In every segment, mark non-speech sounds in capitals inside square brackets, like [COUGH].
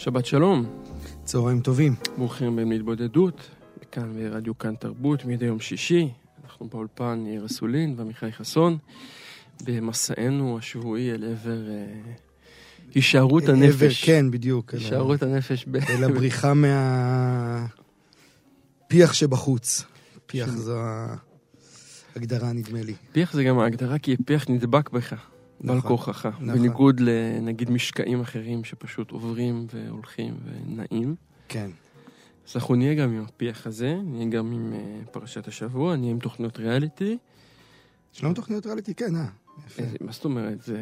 שבת שלום, צהריים טובים. ברוכים הבאים להתבודדות, כאן ברדיו כאן תרבות, מדי יום שישי. אנחנו באולפן יאיר אסולין ועמיחי חסון, במסענו השבועי אל עבר אה, הישארות עבר, הנפש. כן, בדיוק. אל הישארות הנפש ב... אל הבריחה מהפיח שבחוץ. פיח של- זו ההגדרה, נדמה לי. פיח זה גם ההגדרה כי פיח נדבק בך, בעל נכון, כורחך. נכון. בניגוד לנגיד משקעים אחרים שפשוט עוברים והולכים ונעים. כן. אז אנחנו נהיה גם עם הפיח הזה, נהיה גם עם אה, פרשת השבוע, נהיה עם תוכניות ריאליטי. יש לנו תוכניות ריאליטי, כן, אה. יפה. איזה- מה זאת אומרת? זה...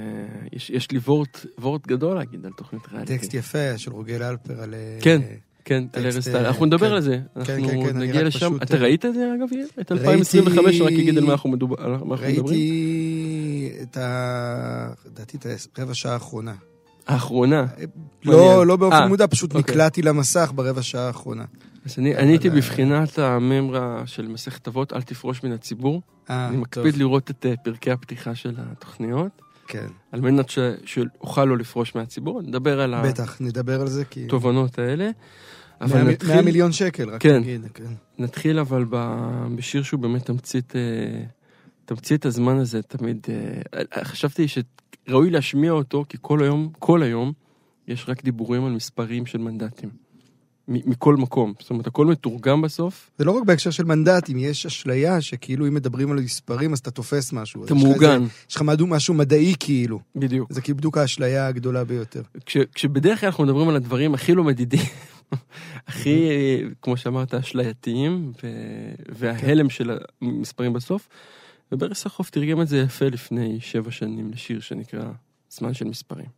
יש, יש לי וורט, וורט גדול להגיד על תוכנית ריאליטי. טקסט יפה של רוגל אלפר על... אה, כן. כן, על ארז טל. אה, אנחנו נדבר כן. על זה. כן, אנחנו כן, אני נגיע לשם. אתה אה, ראית את זה אגב? את ראיתי- 2025, רק אגיד אנחנו על מה אנחנו מדברים. ראיתי את ה... לדעתי את הרבע שעה האחרונה. האחרונה. לא, מעניין. לא באופן אה, מודע, פשוט אוקיי. נקלעתי למסך ברבע שעה האחרונה. אז אני אני הייתי אה, בבחינת הממרה של מסכת אבות, אל תפרוש מן הציבור. אה, אני מקפיד לראות את אה, פרקי הפתיחה של התוכניות, כן, על מנת ש- שאוכל לא לפרוש מהציבור. נדבר על בטח, נדבר על זה, כי... התובנות האלה. אבל 100 נתחיל... 100 מיליון שקל, רק כן. נגיד. כן. נתחיל אבל ב- בשיר שהוא באמת תמצית, אה, תמצית הזמן הזה תמיד. אה, חשבתי שראוי להשמיע אותו, כי כל היום, כל היום, יש רק דיבורים על מספרים של מנדטים. מכל מקום. זאת אומרת, הכל מתורגם בסוף. זה לא רק בהקשר של מנדטים, יש אשליה שכאילו אם מדברים על מספרים אז אתה תופס משהו. אתה מעוגן, יש לך משהו- מדעי כאילו. בדיוק. זה כאילו בדיוק האשליה הגדולה ביותר. כש, כשבדרך כלל אנחנו מדברים על הדברים הכי לא מדידים, [LAUGHS] הכי, אה, כמו שאמרת, אשלייתיים, ו- וההלם של המספרים בסוף, וברס החוף תרגם את זה יפה לפני שבע שנים לשיר שנקרא זמן של מספרים.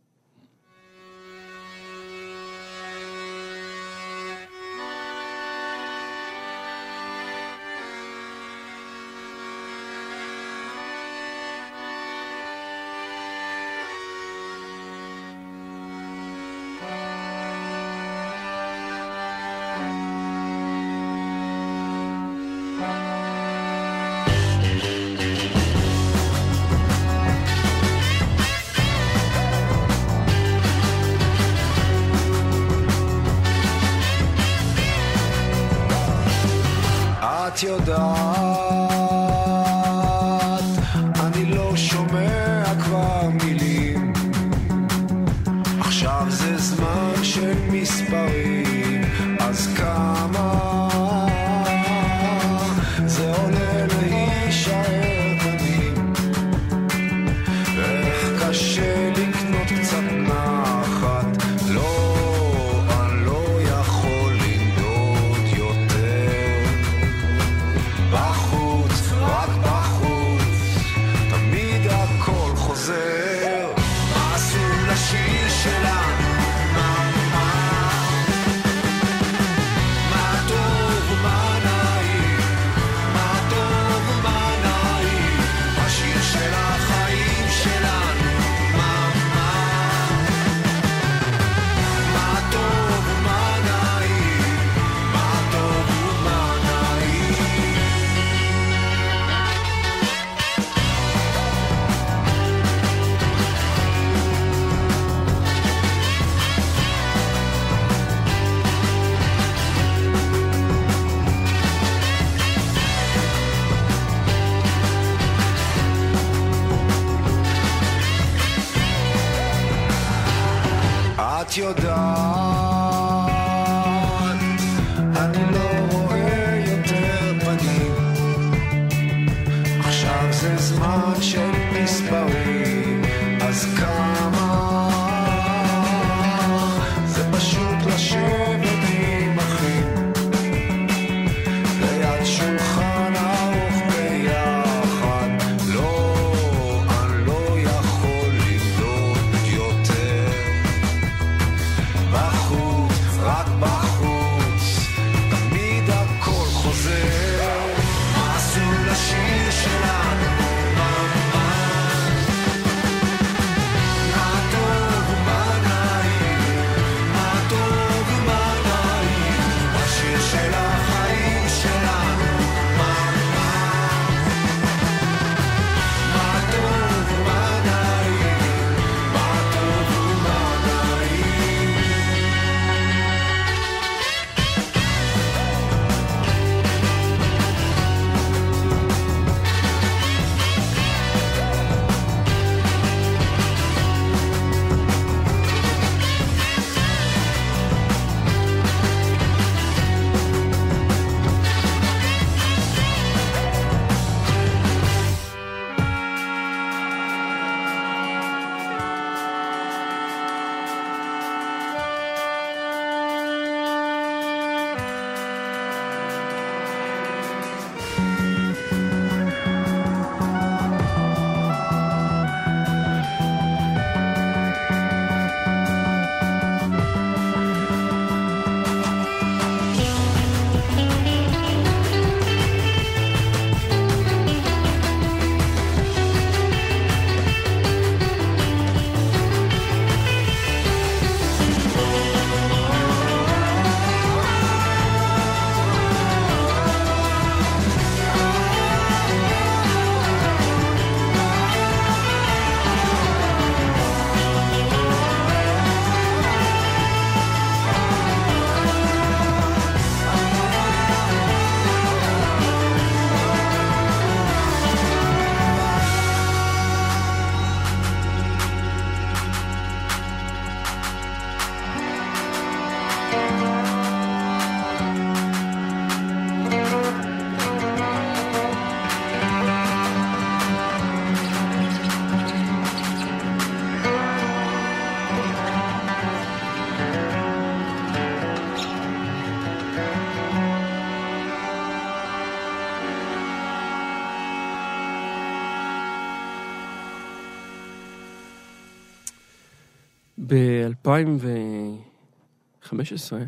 ב-2015, זה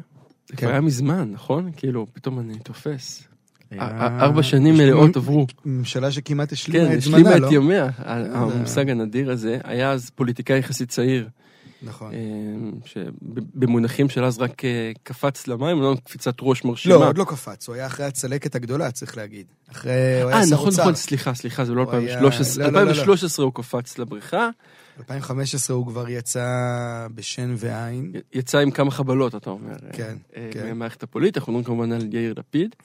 כן. כבר היה מזמן, נכון? כאילו, פתאום אני תופס. ארבע שנים השלימה- מלאות עברו. ממשלה שכמעט השלימה כן, את השלימה זמנה, את לא? ימיה. המושג הנדיר הזה, היה אז פוליטיקאי יחסית צעיר, נכון. אה, שבמונחים של אז רק אה, קפץ למים, לא קפיצת ראש מרשימה. לא, עוד לא קפץ, הוא היה אחרי הצלקת הגדולה, צריך להגיד. אחרי, הוא היה אה, שר נכון, אוצר. נכון, סליחה, סליחה, זה לא הוא היה- 2013. לא, לא, לא, לא. 2013 הוא קפץ לבריכה, 2015 הוא כבר יצא בשן ועין. יצא עם כמה חבלות, אתה אומר. כן, אה, כן. מהמערכת הפוליטית, אנחנו מדברים כמובן על יאיר לפיד.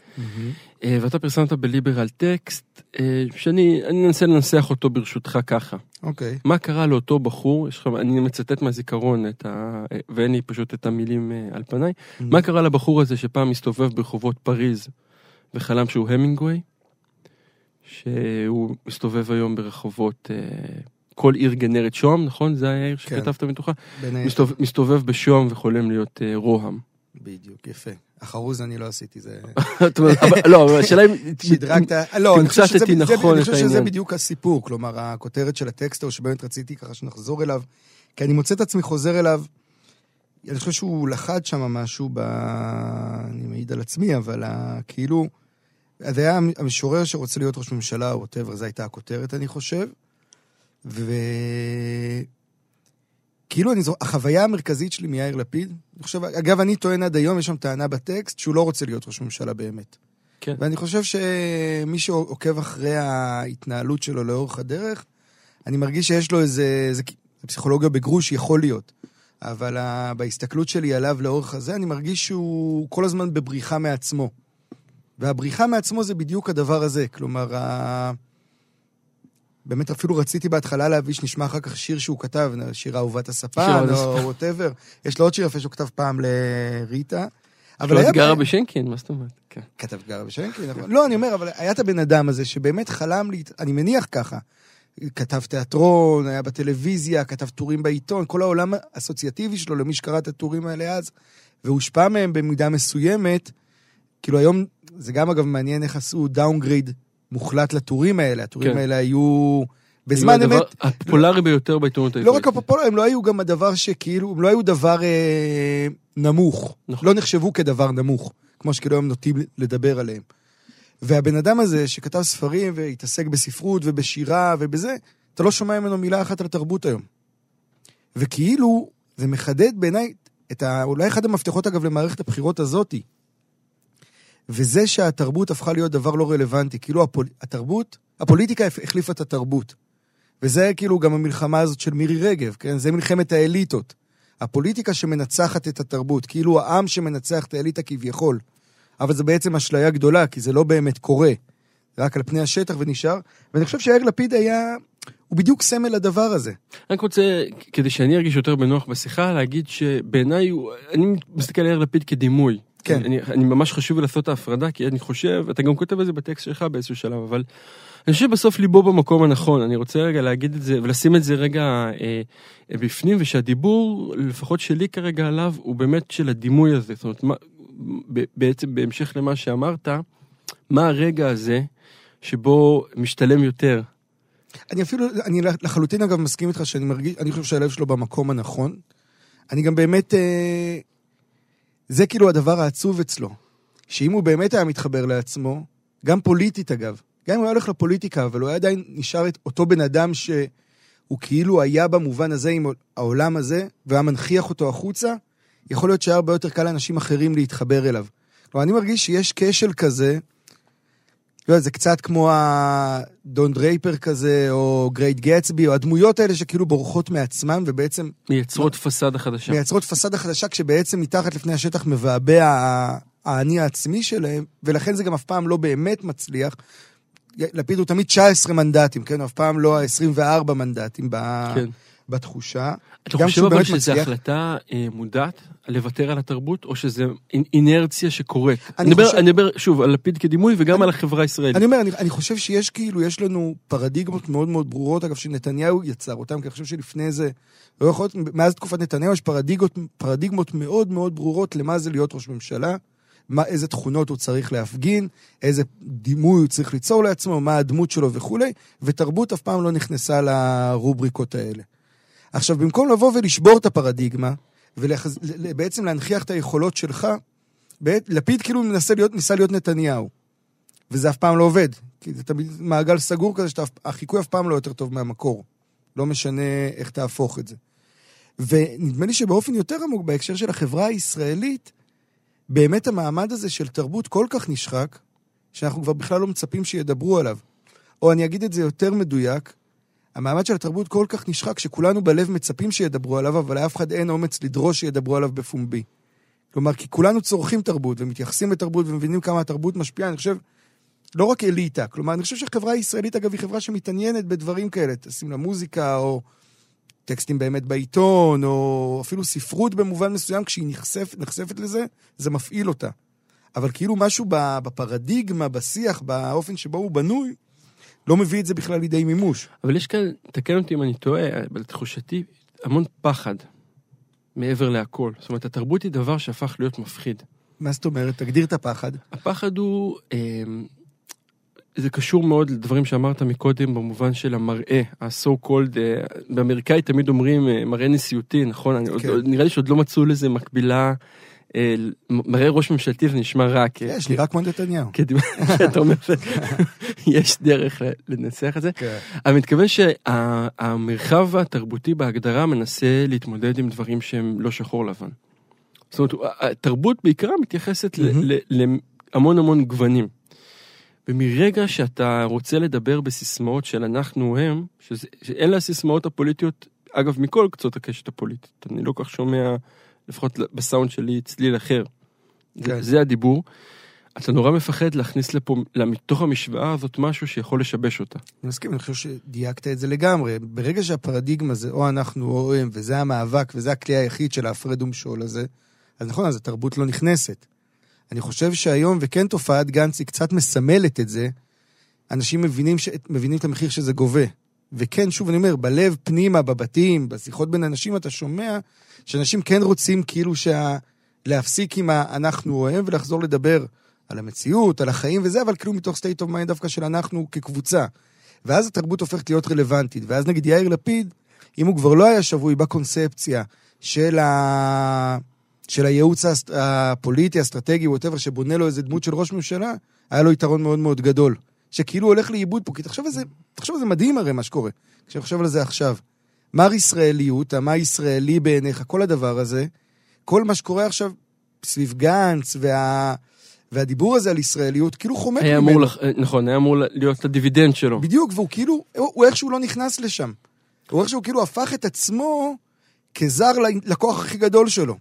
אה, ואתה פרסמת בליברל טקסט, אה, שאני אני אנסה לנסח אותו ברשותך ככה. אוקיי. מה קרה לאותו בחור, יש לך, אני מצטט מהזיכרון, את ה, ואין לי פשוט את המילים על פניי, מה קרה לבחור הזה שפעם מסתובב ברחובות פריז וחלם שהוא המינגווי? שהוא מסתובב היום ברחובות כל עיר גנרת שוהם, נכון? זה היה העיר כן. שכתבת מתוכה? מסתובב, מסתובב בשוהם וחולם להיות אה, רוהם. בדיוק, יפה. החרוז אני לא עשיתי, זה... [LAUGHS] לא, אבל השאלה אם... [LAUGHS] שדרגת, לא, אני חושב שזה- נכון אני חושב שזה. בדיוק הסיפור, כלומר, הכותרת של הטקסט, או שבאמת רציתי ככה שנחזור אליו, כי אני מוצא את עצמי חוזר אליו, אני חושב שהוא לחד שם משהו, ב... אני מעיד על עצמי, אבל כאילו, זה היה המשורר שרוצה להיות ראש ממשלה, או whatever, זו הייתה הכותרת, אני חושב, ו... כאילו, אני זו... החוויה המרכזית שלי מיאיר לפיד, אני חושב, אגב, אני טוען עד היום, יש שם טענה בטקסט, שהוא לא רוצה להיות ראש ממשלה באמת. כן. ואני חושב שמי שעוקב אחרי ההתנהלות שלו לאורך הדרך, אני מרגיש שיש לו איזה, זה, זה פסיכולוגיה בגרוש, יכול להיות. אבל ה, בהסתכלות שלי עליו לאורך הזה, אני מרגיש שהוא כל הזמן בבריחה מעצמו. והבריחה מעצמו זה בדיוק הדבר הזה. כלומר, ה... באמת אפילו רציתי בהתחלה להביא שנשמע אחר כך שיר שהוא כתב, שיר אהובת הספן, או ווטאבר. יש לו עוד שיר יפה שהוא כתב פעם לריטה. אבל היה גרה בשנקין, מה זאת אומרת? כן. כתב גרה בשנקין, נכון. לא, אני אומר, אבל היה את הבן אדם הזה שבאמת חלם לי, אני מניח ככה. כתב תיאטרון, היה בטלוויזיה, כתב טורים בעיתון, כל העולם האסוציאטיבי שלו, למי שקרא את הטורים האלה אז, והושפע מהם במידה מסוימת. כאילו היום, זה גם אגב מעניין איך עשו דאונגריד מוחלט לטורים האלה. הטורים כן. האלה היו בזמן אמת, הפופולרי ביותר בעיתונות לא העברית. רק הפופולר, הם לא היו גם הדבר שכאילו, הם לא היו דבר אה, נמוך. נכון. לא נחשבו כדבר נמוך, כמו שכאילו היום נוטים לדבר עליהם. והבן אדם הזה שכתב ספרים והתעסק בספרות ובשירה ובזה, אתה לא שומע ממנו מילה אחת על התרבות היום. וכאילו, זה מחדד בעיניי את ה... אולי אחד המפתחות אגב למערכת הבחירות הזאתי. וזה שהתרבות הפכה להיות דבר לא רלוונטי. כאילו הפול... התרבות, הפוליטיקה החליפה את התרבות. וזה כאילו גם המלחמה הזאת של מירי רגב, כן? זה מלחמת האליטות. הפוליטיקה שמנצחת את התרבות, כאילו העם שמנצח את האליטה כביכול. אבל זה בעצם אשליה גדולה, כי זה לא באמת קורה. רק על פני השטח ונשאר. ואני חושב שיאיר לפיד היה... הוא בדיוק סמל לדבר הזה. רק רוצה, כדי שאני ארגיש יותר בנוח בשיחה, להגיד שבעיניי, אני מסתכל על יאיר לפיד כדימוי. כן. אני, אני ממש חשוב לעשות את ההפרדה, כי אני חושב, אתה גם כותב את זה בטקסט שלך באיזשהו שלב, אבל אני חושב שבסוף ליבו במקום הנכון. אני רוצה רגע להגיד את זה, ולשים את זה רגע אה, אה, בפנים, ושהדיבור, לפחות שלי כרגע עליו, הוא באמת של הדימוי הזה. זאת אומרת, מה, ב- בעצם בהמשך למה שאמרת, מה הרגע הזה שבו משתלם יותר אני אפילו, אני לחלוטין אגב מסכים איתך שאני מרגיש, אני חושב שהלב שלו במקום הנכון. אני גם באמת, אה, זה כאילו הדבר העצוב אצלו. שאם הוא באמת היה מתחבר לעצמו, גם פוליטית אגב, גם אם הוא היה הולך לפוליטיקה, אבל הוא היה עדיין נשאר את אותו בן אדם שהוא כאילו היה במובן הזה עם העולם הזה, והיה מנכיח אותו החוצה, יכול להיות שהיה הרבה יותר קל לאנשים אחרים להתחבר אליו. כלומר, אני מרגיש שיש כשל כזה, יודע, זה קצת כמו הדון דרייפר כזה, או גרייט גטסבי, או הדמויות האלה שכאילו בורחות מעצמם, ובעצם מייצרות פסאדה חדשה. מייצרות פסאדה חדשה, כשבעצם מתחת לפני השטח מבעבע האני העצמי שלהם, ולכן זה גם אף פעם לא באמת מצליח. לפיד הוא תמיד 19 מנדטים, כן? אף פעם לא ה-24 מנדטים ב... כן. בתחושה. אתה חושב אבל שזו החלטה אה, מודעת לוותר על התרבות, או שזה אינ- אינרציה שקורית? אני אני מדבר- חושב- אני מדבר שוב על לפיד כדימוי וגם אני- על החברה הישראלית. אני אומר, אני, אני חושב שיש כאילו, יש לנו פרדיגמות מאוד מאוד ברורות, אגב, שנתניהו יצר אותן, כי אני חושב שלפני זה, לא יכול להיות, מאז תקופת נתניהו יש פרדיגמות, פרדיגמות מאוד מאוד ברורות למה זה להיות ראש ממשלה, מה, איזה תכונות הוא צריך להפגין, איזה דימוי הוא צריך ליצור לעצמו, מה הדמות שלו וכולי, ותרבות אף פעם לא נכנסה לרובריקות האלה. עכשיו, במקום לבוא ולשבור את הפרדיגמה, ובעצם להנכיח את היכולות שלך. בעת- לפיד כאילו מנסה להיות, ניסה להיות נתניהו. וזה אף פעם לא עובד. כי זה תמיד מעגל סגור כזה, שהחיקוי אף פעם לא יותר טוב מהמקור. לא משנה איך תהפוך את זה. ונדמה לי שבאופן יותר עמוק, בהקשר של החברה הישראלית, באמת המעמד הזה של תרבות כל כך נשחק, שאנחנו כבר בכלל לא מצפים שידברו עליו. או אני אגיד את זה יותר מדויק, המעמד של התרבות כל כך נשחק, שכולנו בלב מצפים שידברו עליו, אבל לאף אחד אין אומץ לדרוש שידברו עליו בפומבי. כלומר, כי כולנו צורכים תרבות ומתייחסים לתרבות ומבינים כמה התרבות משפיעה, אני חושב, לא רק אליטה. כלומר, אני חושב שהחברה הישראלית, אגב, היא חברה שמתעניינת בדברים כאלה, טסים למוזיקה, או טקסטים באמת בעיתון, או אפילו ספרות במובן מסוים, כשהיא נחשפ, נחשפת לזה, זה מפעיל אותה. אבל כאילו משהו בפרדיגמה, בשיח, באופן שבו הוא בנוי, לא מביא את זה בכלל לידי מימוש. אבל יש כאן, תקן אותי אם אני טועה, אבל לתחושתי, המון פחד מעבר להכל. זאת אומרת, התרבות היא דבר שהפך להיות מפחיד. מה זאת אומרת? תגדיר את הפחד. הפחד הוא, אה, זה קשור מאוד לדברים שאמרת מקודם במובן של המראה, ה-so called, אה, באמריקאית תמיד אומרים אה, מראה נשיאותי, נכון? אני עוד- כן. עוד- נראה לי שעוד לא מצאו לזה מקבילה, מראה ראש ממשלתי זה נשמע רע. כי- יש, נראה כמו נתניהו. [LAUGHS] אתה אומר שיש [LAUGHS] דרך לנסח את זה. כן. אני מתכוון שהמרחב התרבותי בהגדרה מנסה להתמודד עם דברים שהם לא שחור לבן. זאת אומרת, התרבות בעיקרה מתייחסת להמון המון גוונים. ומרגע שאתה רוצה לדבר בסיסמאות של אנחנו הם, שאלה הסיסמאות הפוליטיות, אגב, מכל קצות הקשת הפוליטית. אני לא כך שומע, לפחות בסאונד שלי, צליל אחר. כן. זה, זה הדיבור. אתה נורא מפחד להכניס לפה, מתוך המשוואה הזאת, משהו שיכול לשבש אותה. אני מסכים, אני חושב שדייקת את זה לגמרי. ברגע שהפרדיגמה זה או אנחנו או הם, וזה המאבק, וזה הכלי היחיד של ההפרד ומשול הזה, אז נכון, אז התרבות לא נכנסת. אני חושב שהיום, וכן תופעת גנץ היא קצת מסמלת את זה, אנשים מבינים, ש... מבינים את המחיר שזה גובה. וכן, שוב, אני אומר, בלב פנימה, בבתים, בשיחות בין אנשים, אתה שומע שאנשים כן רוצים כאילו שה... להפסיק עם ה"אנחנו או הם" ולחזור לדבר על המציאות, על החיים וזה, אבל כאילו מתוך state of mind דווקא של אנחנו כקבוצה. ואז התרבות הופכת להיות רלוונטית. ואז נגיד יאיר לפיד, אם הוא כבר לא היה שבוי בקונספציה של, ה... של הייעוץ. הפוליטי, האסטרטגי, ווטאבר, שבונה לו איזה דמות של ראש ממשלה, היה לו יתרון מאוד מאוד גדול. שכאילו הולך לאיבוד פה, כי תחשוב על זה, תחשוב על זה מדהים הרי מה שקורה, כשאני חושב על זה עכשיו. מר ישראליות, מה ישראלי בעיניך, כל הדבר הזה, כל מה שקורה עכשיו סביב גנץ וה... והדיבור הזה על ישראליות, כאילו חומק היה ממנו. אמור, לח- נכון, היה אמור להיות הדיבידנד שלו. בדיוק, והוא כאילו, הוא, הוא איכשהו לא נכנס לשם. הוא איכשהו כאילו הפך את עצמו כזר ללקוח הכי גדול שלו.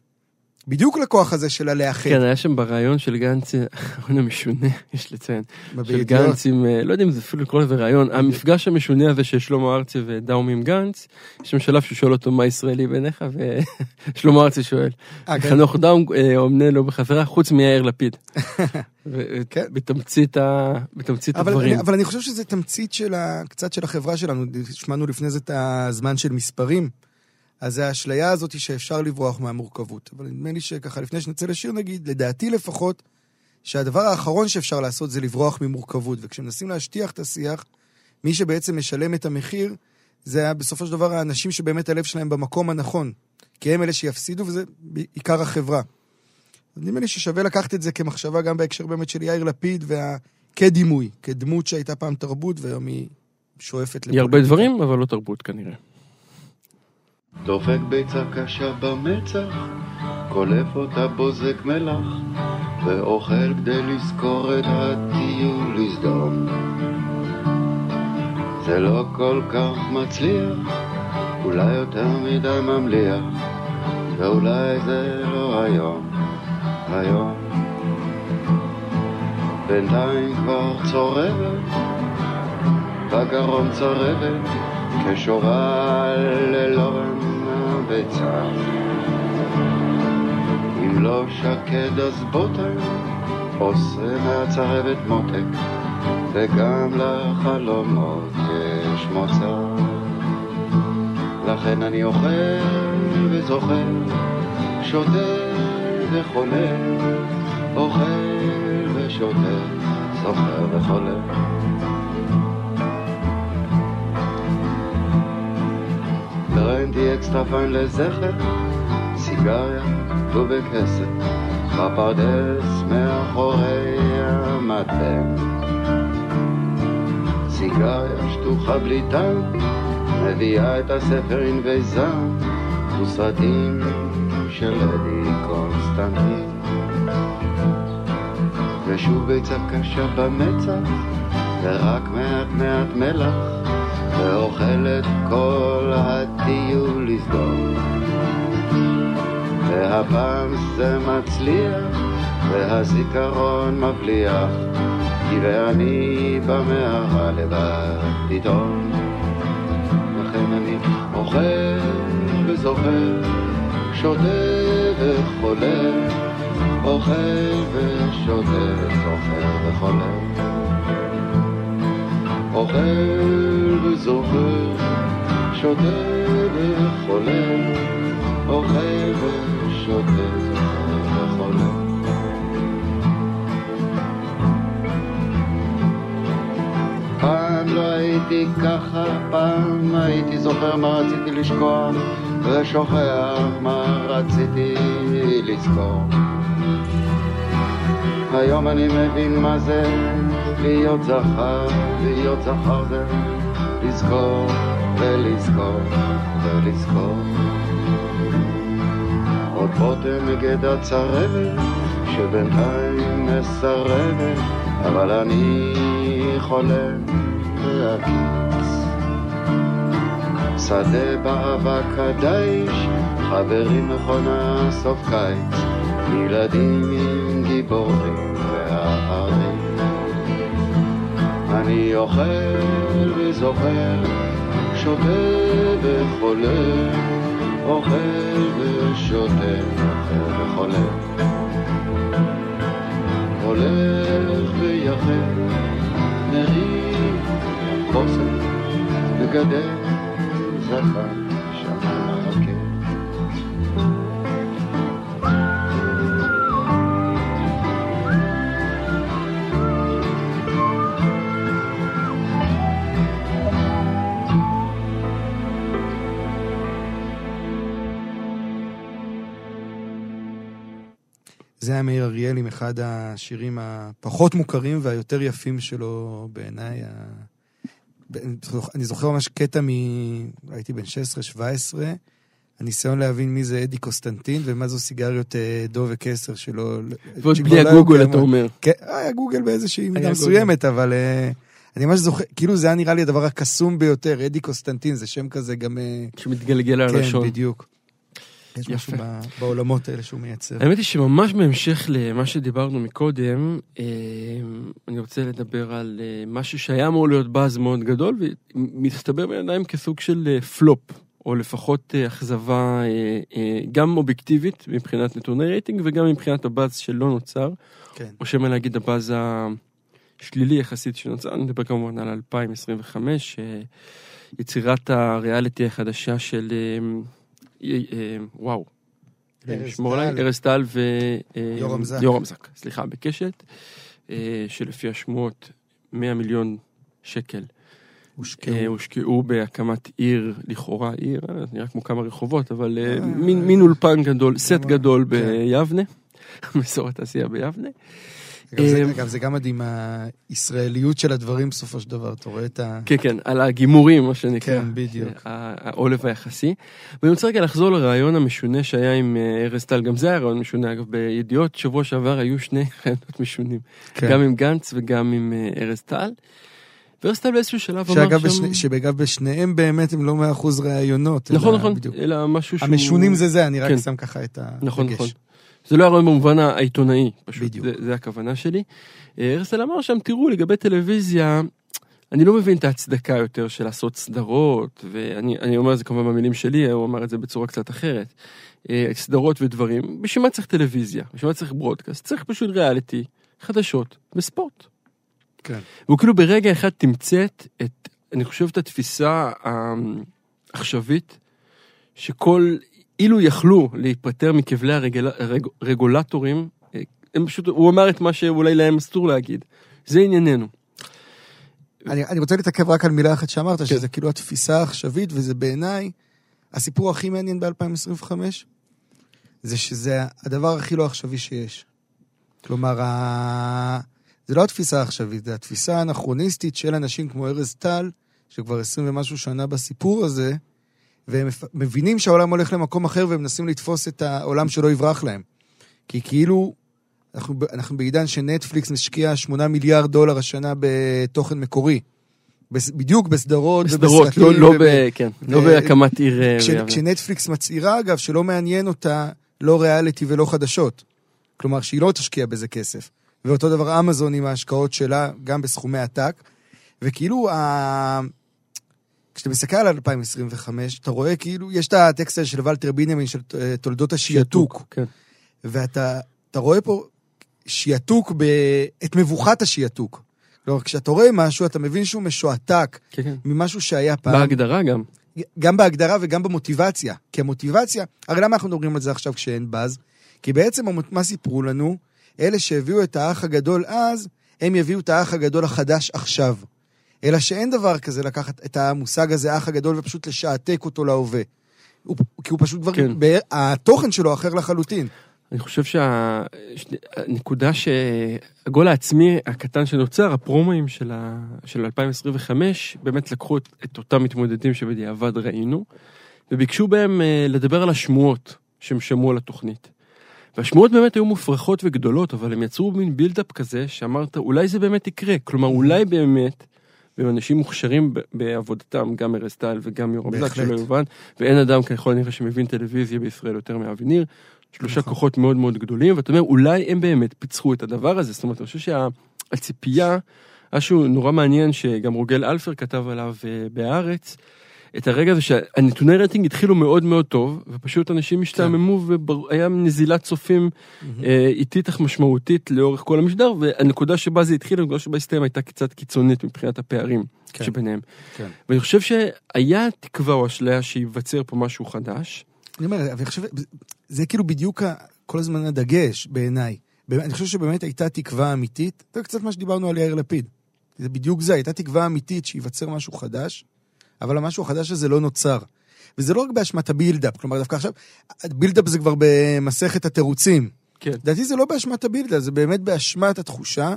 בדיוק לכוח הזה של הלאחד. כן, היה שם בריאיון של גנץ, הרעיון המשונה, יש לציין, של? גנץ עם, אה, לא יודע אם זה אפילו לקרוא לזה רעיון, המפגש המשונה הזה של שלמה ארצי ודאומי עם גנץ, יש שם שלב שהוא שואל אותו מה ישראלי בעיניך, ושלמה [LAUGHS] ארצי שואל, אה. חנוך דאום אה, עומנה לו בחזרה, חוץ מיאיר לפיד. [LAUGHS] כן. בתמצית ה- בתמצית אבל, הדברים. אני, אבל אני חושב שזה תמצית של ה, קצת של החברה שלנו. שמענו לפני זה את הזמן של מספרים. אז זה האשליה הזאת שאפשר לברוח מהמורכבות. אבל נדמה לי שככה, לפני שנצא לשיר נגיד, לדעתי לפחות, שהדבר האחרון שאפשר לעשות זה לברוח ממורכבות. וכשמנסים להשטיח את השיח, מי שבעצם משלם את המחיר, זה היה בסופו של דבר האנשים שבאמת הלב שלהם במקום הנכון. כי הם אלה שיפסידו, וזה בעיקר החברה. נדמה לי ששווה לקחת את זה כמחשבה גם בהקשר באמת של יאיר לפיד, וה... כדימוי, כדמות שהייתה פעם תרבות והיום היא שואפת היא הרבה דברים, אבל לא תרבות כנראה. דופק ביצה קשה במצח, קולף אותה בוזק מלח, ואוכל כדי לזכור את הטיול לסדום. זה לא כל כך מצליח, אולי יותר מדי ממליח, ואולי זה לא היום, היום. בינתיים כבר צורבת, בגרון צורבת, כשורה ללורן הביצה. אם לא שקד אז בוטר, עושה מהצרבת מותק, וגם לחלומות יש מוצא. לכן אני אוכל וזוכר, שותה וחולה, אוכל ושותה, זוכר וחולה. את כתפיים לזכר, סיגר סיגריה ובכסף, בפרדס מאחורי המתן. סיגריה שטוחה בלי טעם, מביאה את הספר ענבי זעם, וסרטים של אדי קונסטנטין. ושוב ביצה קשה במצח, ורק מעט מעט מלח, ואוכלת כל הטיול לסגור. והפעם זה מצליח, והזיכרון מבליח, כי ואני במערה לבד פתאום. לכן אני אוכל וזוכר, שותה וחולה, אוכל ושותה, זוכר וחולה. אוכל וזוכר, שותה וחולה, אוכל ושותה, וחולה. פעם לא הייתי ככה, פעם הייתי זוכר מה רציתי לשכוח, ושוכח מה רציתי לזכור. היום אני מבין מה זה להיות זכר, להיות זכר זה לזכור ולזכור ולזכור. עוד בוטם מגד צרבת, שבינתיים מסרבת, אבל אני חולם להקיץ. שדה באבק הדיש, חברים מכונה סוף קיץ, ילדים עם גיבורים וההרים. אני אוכל וזוכר, שותה וחולה, אוכל ושותה, אוכל וחולה. הולך ויחד, מרים חוסן, מגדל זכר, זה היה מאיר אריאל עם אחד השירים הפחות מוכרים והיותר יפים שלו בעיניי. אני זוכר ממש קטע מ... הייתי בן 16-17, הניסיון להבין מי זה אדי קוסטנטין ומה זו סיגריות אה, דו וקסר שלו. ועוד בלי הגוגל. אתה אומר. כן, היה גוגל באיזושהי מידה מסוימת, אבל אה, אני ממש זוכר, כאילו זה היה נראה לי הדבר הקסום ביותר, אדי קוסטנטין, זה שם כזה גם... אה, שמתגלגל על כן, הלשון. בדיוק. יש משהו יפה. ב- בעולמות האלה שהוא מייצר. האמת היא שממש בהמשך למה שדיברנו מקודם, אה, אני רוצה לדבר על אה, משהו שהיה אמור להיות באז מאוד גדול, ומסתבר בעיניים כסוג של אה, פלופ, או לפחות אה, אכזבה אה, אה, גם אובייקטיבית מבחינת נתוני רייטינג, וגם מבחינת הבאז שלא נוצר, כן. או שמא להגיד הבאז השלילי יחסית שנוצר, אני מדבר כמובן על 2025, אה, יצירת הריאליטי החדשה של, אה, אה, אה, וואו. ארז שמור עליי, טל. ארז טל. אה, יורם זק. יורם זק, סליחה, בקשת, אה, שלפי השמועות 100 מיליון שקל הושקעו. אה, הושקעו בהקמת עיר, לכאורה עיר, אה, נראה כמו כמה רחובות, אבל אה, אה, מין אולפן גדול, סט למה? גדול כן. ביבנה, [LAUGHS] מסורת תעשייה ביבנה. אגב, זה- אה, אגב, זה גם מדהים, הישראליות של הדברים בסופו של דבר, אתה רואה את ה... כן, כן, על הגימורים, מה שנקרא. כן, בדיוק. ה- העולב היחסי. ואני רוצה רגע לחזור לרעיון המשונה שהיה עם אה, ארז טל, גם זה היה רעיון משונה, אגב, בידיעות שבוע שעבר היו שני [LAUGHS] רעיונות משונים, כן. גם עם גנץ וגם עם אה, ארז טל. וארז טל באיזשהו שלב אמר שם... בשני- שאגב, בשניהם באמת הם לא מאה אחוז ראיונות. נכון, אלא נכון, בדיוק. אלא משהו שהוא... המשונים זה זה, אני רק כן. שם ככה את הדגש. נכון, נכון. זה לא היה רעיון במובן העיתונאי, פשוט, בדיוק. זה, זה הכוונה שלי. אה, טל אמר שם, תראו, לגבי טלוויזיה, אני לא מבין את ההצדקה יותר של לעשות סדרות, ואני אני אומר את זה כמובן במילים שלי, הוא אמר את זה בצורה קצת אחרת. אה, סדרות ודברים, בשביל מה צריך טלוויזיה? בשביל מה צריך ברודקאסט? צריך פשוט ריאליטי, חדשות וספורט. כן. והוא כאילו ברגע אחד תמצת את, אני חושב, את התפיסה העכשווית, שכל, אילו יכלו להיפטר מכבלי הרגולטורים, הם פשוט, הוא אמר את מה שאולי להם אסור להגיד. זה ענייננו. אני, אני רוצה להתעכב רק על מילה אחת שאמרת, כן. שזה כאילו התפיסה העכשווית, וזה בעיניי הסיפור הכי מעניין ב-2025. זה שזה הדבר הכי לא עכשווי שיש. כלומר, ה... זה לא התפיסה העכשווית, זה התפיסה האנכרוניסטית של אנשים כמו ארז טל, שכבר עשרים ומשהו שנה בסיפור הזה, והם מבינים שהעולם הולך למקום אחר והם מנסים לתפוס את העולם שלא יברח להם. כי כאילו, אנחנו, אנחנו בעידן שנטפליקס משקיע 8 מיליארד דולר השנה בתוכן מקורי. בדיוק בסדרות בסדרות, ובסרטים. לא, לא, וב- ב, כן, לא ו- בהקמת עיר... אה, כש. כשנטפליקס מצהירה, אגב, שלא מעניין אותה לא ריאליטי ולא חדשות. כלומר, שהיא לא תשקיע בזה כסף. ואותו דבר אמזון עם ההשקעות שלה, גם בסכומי עתק. וכאילו, ה... כשאתה מסתכל על 2025, אתה רואה כאילו, יש את הטקסט של ולטר בנימין של אה, תולדות השיעתוק. כן. ואתה אתה רואה פה שיעתוק, ב... את מבוכת השיעתוק. כלומר, כשאתה רואה משהו, אתה מבין שהוא משועתק כן, כן. ממשהו שהיה פעם. בהגדרה גם. גם בהגדרה וגם במוטיבציה. כי המוטיבציה, הרי למה אנחנו מדברים על זה עכשיו כשאין באז? כי בעצם מה סיפרו לנו? אלה שהביאו את האח הגדול אז, הם יביאו את האח הגדול החדש עכשיו. אלא שאין דבר כזה לקחת את המושג הזה, האח הגדול, ופשוט לשעתק אותו להווה. הוא, כי הוא פשוט כבר, כן. כן. התוכן שלו אחר לחלוטין. אני חושב שהנקודה שהגול העצמי הקטן שנוצר, הפרומואים של, ה... של 2025, באמת לקחו את, את אותם מתמודדים שבדיעבד ראינו, וביקשו בהם אה, לדבר על השמועות שהם שמעו על התוכנית. והשמועות באמת היו מופרכות וגדולות, אבל הם יצרו מין buildup כזה שאמרת, אולי זה באמת יקרה. כלומר, אולי באמת, והם אנשים מוכשרים בעבודתם, גם ארז טל וגם יורם זק. שלא יובן, ואין אדם ככל הנראה שמבין טלוויזיה בישראל יותר מאבי ניר. שלושה נכון. כוחות מאוד מאוד גדולים, ואתה אומר, אולי הם באמת פיצחו את הדבר הזה. זאת אומרת, אני חושב שהציפייה, משהו נורא מעניין שגם רוגל אלפר כתב עליו אה, בהארץ, את הרגע הזה שהנתוני רייטינג התחילו מאוד מאוד טוב, ופשוט אנשים השתעממו והיה נזילת צופים אה, איטית אך משמעותית לאורך כל המשדר, והנקודה שבה זה התחיל, הנקודה שבה הסתיים הייתה קצת קיצונית מבחינת הפערים כן. שביניהם. כן. ואני חושב שהיה תקווה או אשליה שייווצר פה משהו חדש. אני אומר, אני חושב, זה כאילו בדיוק כל הזמן הדגש בעיניי. אני חושב שבאמת הייתה תקווה אמיתית, זה קצת מה שדיברנו על יאיר לפיד. זה בדיוק זה, הייתה תקווה אמיתית שייווצר משהו חדש, אבל המשהו החדש הזה לא נוצר. וזה לא רק באשמת ה buildup, כלומר דווקא עכשיו, ה buildup זה כבר במסכת התירוצים. כן. לדעתי זה לא באשמת ה buildup, זה באמת באשמת התחושה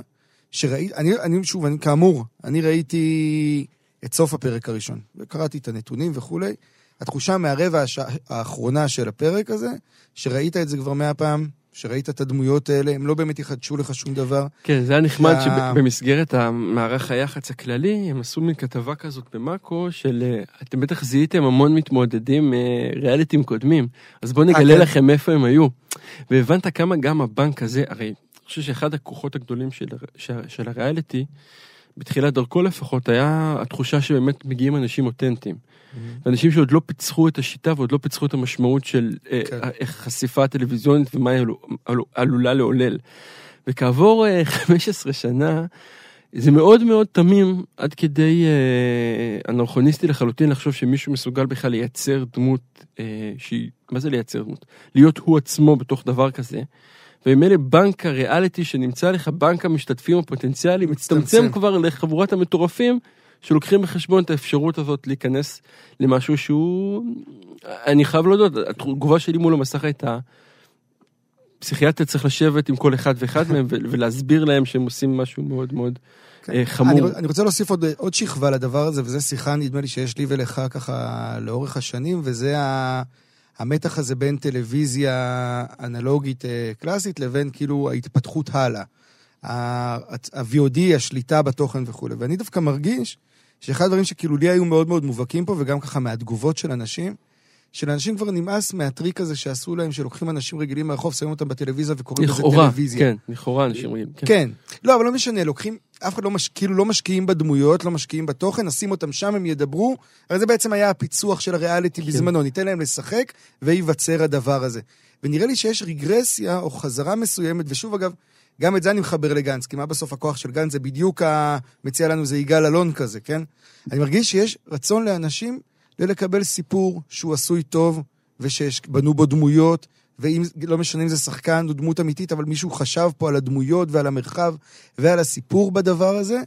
שראיתי, אני, אני שוב, אני כאמור, אני ראיתי את סוף הפרק הראשון, וקראתי את הנתונים וכולי. התחושה מהרבע הש... האחרונה של הפרק הזה, שראית את זה כבר מאה פעם, שראית את הדמויות האלה, הם לא באמת יחדשו לך שום דבר. כן, זה היה נחמד וה- שבמסגרת המערך היח"צ הכללי, הם עשו מין כתבה כזאת במאקו, של אה, אתם בטח זיהיתם המון מתמודדים אה, ריאליטים קודמים, אז בואו נגלה כן. לכם איפה הם היו. והבנת כמה גם הבנק הזה, הרי אני חושב שאחד הכוחות הגדולים של, של, של הריאליטי, בתחילת דרכו לפחות, היה התחושה שבאמת מגיעים אנשים אותנטיים. ואנשים שעוד לא פיצחו את השיטה ועוד לא פיצחו את המשמעות של אה, כן. איך חשיפה טלוויזיונית ומה היא עלו- עלו- עלולה לעולל. וכעבור אה, [LAUGHS] 15 שנה, זה מאוד מאוד תמים, עד כדי אה, אנרכוניסטי לחלוטין לחשוב שמישהו מסוגל בכלל לייצר דמות אה, שהיא, מה זה לייצר דמות? להיות הוא עצמו בתוך דבר כזה. וממילא בנק הריאליטי שנמצא לך, בנק המשתתפים הפוטנציאלי, מצטמצם מצטמצם. כבר לחבורת המטורפים, שלוקחים בחשבון את האפשרות הזאת להיכנס למשהו שהוא... אני חייב להודות, התגובה שלי מול המסך הייתה, פסיכיאטר צריך לשבת עם כל אחד ואחד מהם ולהסביר להם שהם עושים משהו מאוד מאוד כן. אה, חמור. אני, אני רוצה להוסיף עוד, עוד שכבה לדבר הזה, וזו שיחה, נדמה לי, שיש לי ולך ככה לאורך השנים, וזה ה, המתח הזה בין טלוויזיה אנלוגית אה, קלאסית לבין כאילו ההתפתחות הלאה. ה-VOD, השליטה בתוכן וכולי. ואני דווקא מרגיש שאחד הדברים שכאילו לי היו מאוד מאוד מובהקים פה, וגם ככה מהתגובות של אנשים, שלאנשים כבר נמאס מהטריק הזה שעשו להם, שלוקחים אנשים רגילים מהרחוב, שמים אותם בטלוויזיה וקוראים לזה לכאורה, טלוויזיה. כן, לכאורה אנשים רגילים. כן. כן. לא, אבל לא משנה, לוקחים, אף אחד לא, מש, כאילו לא משקיעים בדמויות, לא משקיעים בתוכן, נשים אותם שם, הם ידברו. הרי זה בעצם היה הפיצוח של הריאליטי כן. בזמנו, ניתן להם לשחק, וייווצר הדבר הזה. ונראה לי שיש רגרסיה או חזרה מסוימת, ושוב אגב, גם את זה אני מחבר לגנץ, כי מה בסוף הכוח של גנץ זה בדיוק ה... מציע לנו זה יגאל אלון כזה, כן? אני מרגיש שיש רצון לאנשים לקבל סיפור שהוא עשוי טוב, ושבנו בו דמויות, ואם, לא משנה אם זה שחקן או דמות אמיתית, אבל מישהו חשב פה על הדמויות ועל המרחב ועל הסיפור בדבר הזה.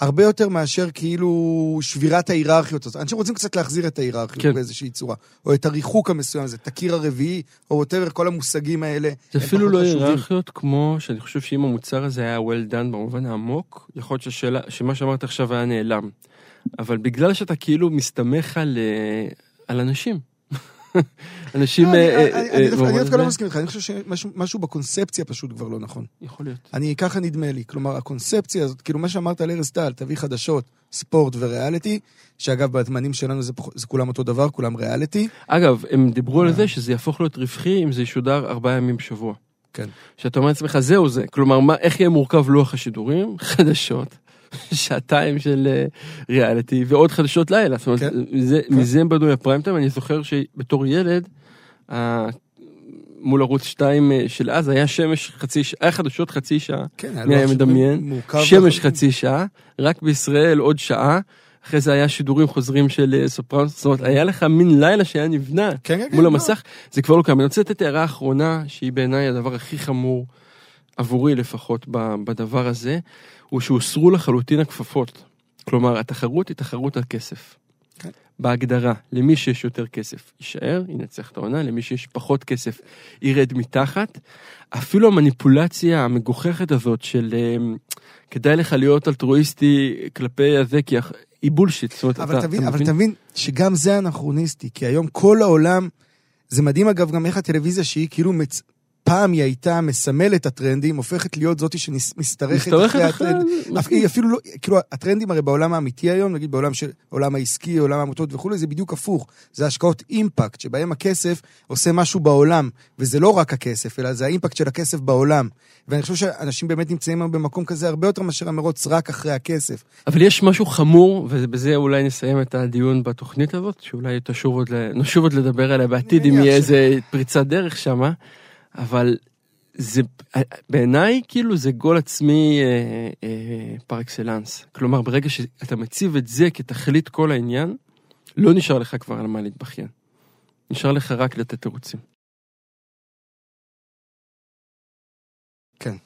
הרבה יותר מאשר כאילו שבירת ההיררכיות הזאת. אנשים רוצים קצת להחזיר את ההיררכיות כן. באיזושהי צורה, או את הריחוק המסוים הזה, את הקיר הרביעי, או whatever, כל המושגים האלה. זה אפילו לא. היררכיות כמו שאני חושב שאם המוצר הזה היה well done במובן העמוק, יכול להיות ששאלה, שמה שאמרת עכשיו היה נעלם. אבל בגלל שאתה כאילו מסתמך על, אה, על אנשים. אנשים... לא, אני- אה, אה, אה, דווקא- אני דווקא לא מסכים איתך, אני חושב שמשהו משהו בקונספציה פשוט כבר לא נכון. יכול להיות. אני, ככה נדמה לי. כלומר, הקונספציה הזאת, כאילו מה שאמרת על ארז טל, תביא חדשות, ספורט וריאליטי, שאגב, בזמנים שלנו זה, כולם אותו דבר, כולם ריאליטי. אגב, הם דיברו על. זה שזה יהפוך להיות רווחי אם זה ישודר ארבעה ימים בשבוע. כן. שאתה אומר לעצמך, זהו זה. כלומר, מה, איך יהיה מורכב לוח השידורים? [LAUGHS] חדשות, [LAUGHS] שעתיים של אה, ריאליטי, ועוד חדשות לילה. זאת אומרת, כן. מזה, כן. מזה הם בנוי הפריים טיים. אני זוכר שבתור ילד, אה, מול ערוץ 2 של אז, היה שמש חצי שעה, היה חדשות חצי שעה, כן, מי היה לוח מדמיין? שמש. חצי שעה, רק בישראל עוד שעה. אחרי זה היה שידורים חוזרים של אה, סופרנוס, זאת אומרת, היה לך מין לילה שהיה נבנה כן, מול לא. המסך, זה כבר לא קיים. אני רוצה לתת הערה אחרונה, שהיא בעיניי הדבר הכי חמור, עבורי לפחות, בדבר הזה, הוא שהוסרו לחלוטין הכפפות. כלומר, התחרות היא תחרות על כסף. כן. בהגדרה, למי שיש יותר כסף יישאר, ינצח את העונה, למי שיש פחות כסף ירד מתחת. אפילו המניפולציה המגוחכת הזאת של אה, כדאי לך להיות אלטרואיסטי כלפי הזה, כי היא בולשיט. זאת אומרת, אבל אתה- תבין, אתה אבל מבין? תבין שגם זה אנכרוניסטי, כי היום כל העולם, זה מדהים אגב גם איך הטלוויזיה שהיא כאילו מצ... פעם היא הייתה מסמלת הטרנדים, הופכת להיות זאתי שמשתרכת משתרכת אחרי. הטרנד. היא אפילו לא, כאילו הטרנדים הרי בעולם האמיתי היום, נגיד בעולם של עולם העסקי, עולם העמותות וכולי, זה בדיוק הפוך. זה השקעות אימפקט, שבהם הכסף עושה משהו בעולם, וזה לא רק הכסף, אלא זה האימפקט של הכסף בעולם. ואני חושב שאנשים באמת נמצאים היום במקום כזה הרבה יותר מאשר המרוץ רק אחרי הכסף. אבל יש משהו חמור, ובזה אולי נסיים את הדיון בתוכנית הזאת, שאולי תשוב עוד, נשוב עוד לדבר עליה בעתיד, אם יהיה איזה פריצת דרך שמה, אבל זה, בעיניי, כאילו זה גול עצמי אה, אה, פר אקסלנס. כלומר, ברגע שאתה מציב את זה כתכלית כל העניין, לא נשאר לך כבר על מה להתבכיין. נשאר לך רק לתת תירוצים. כן.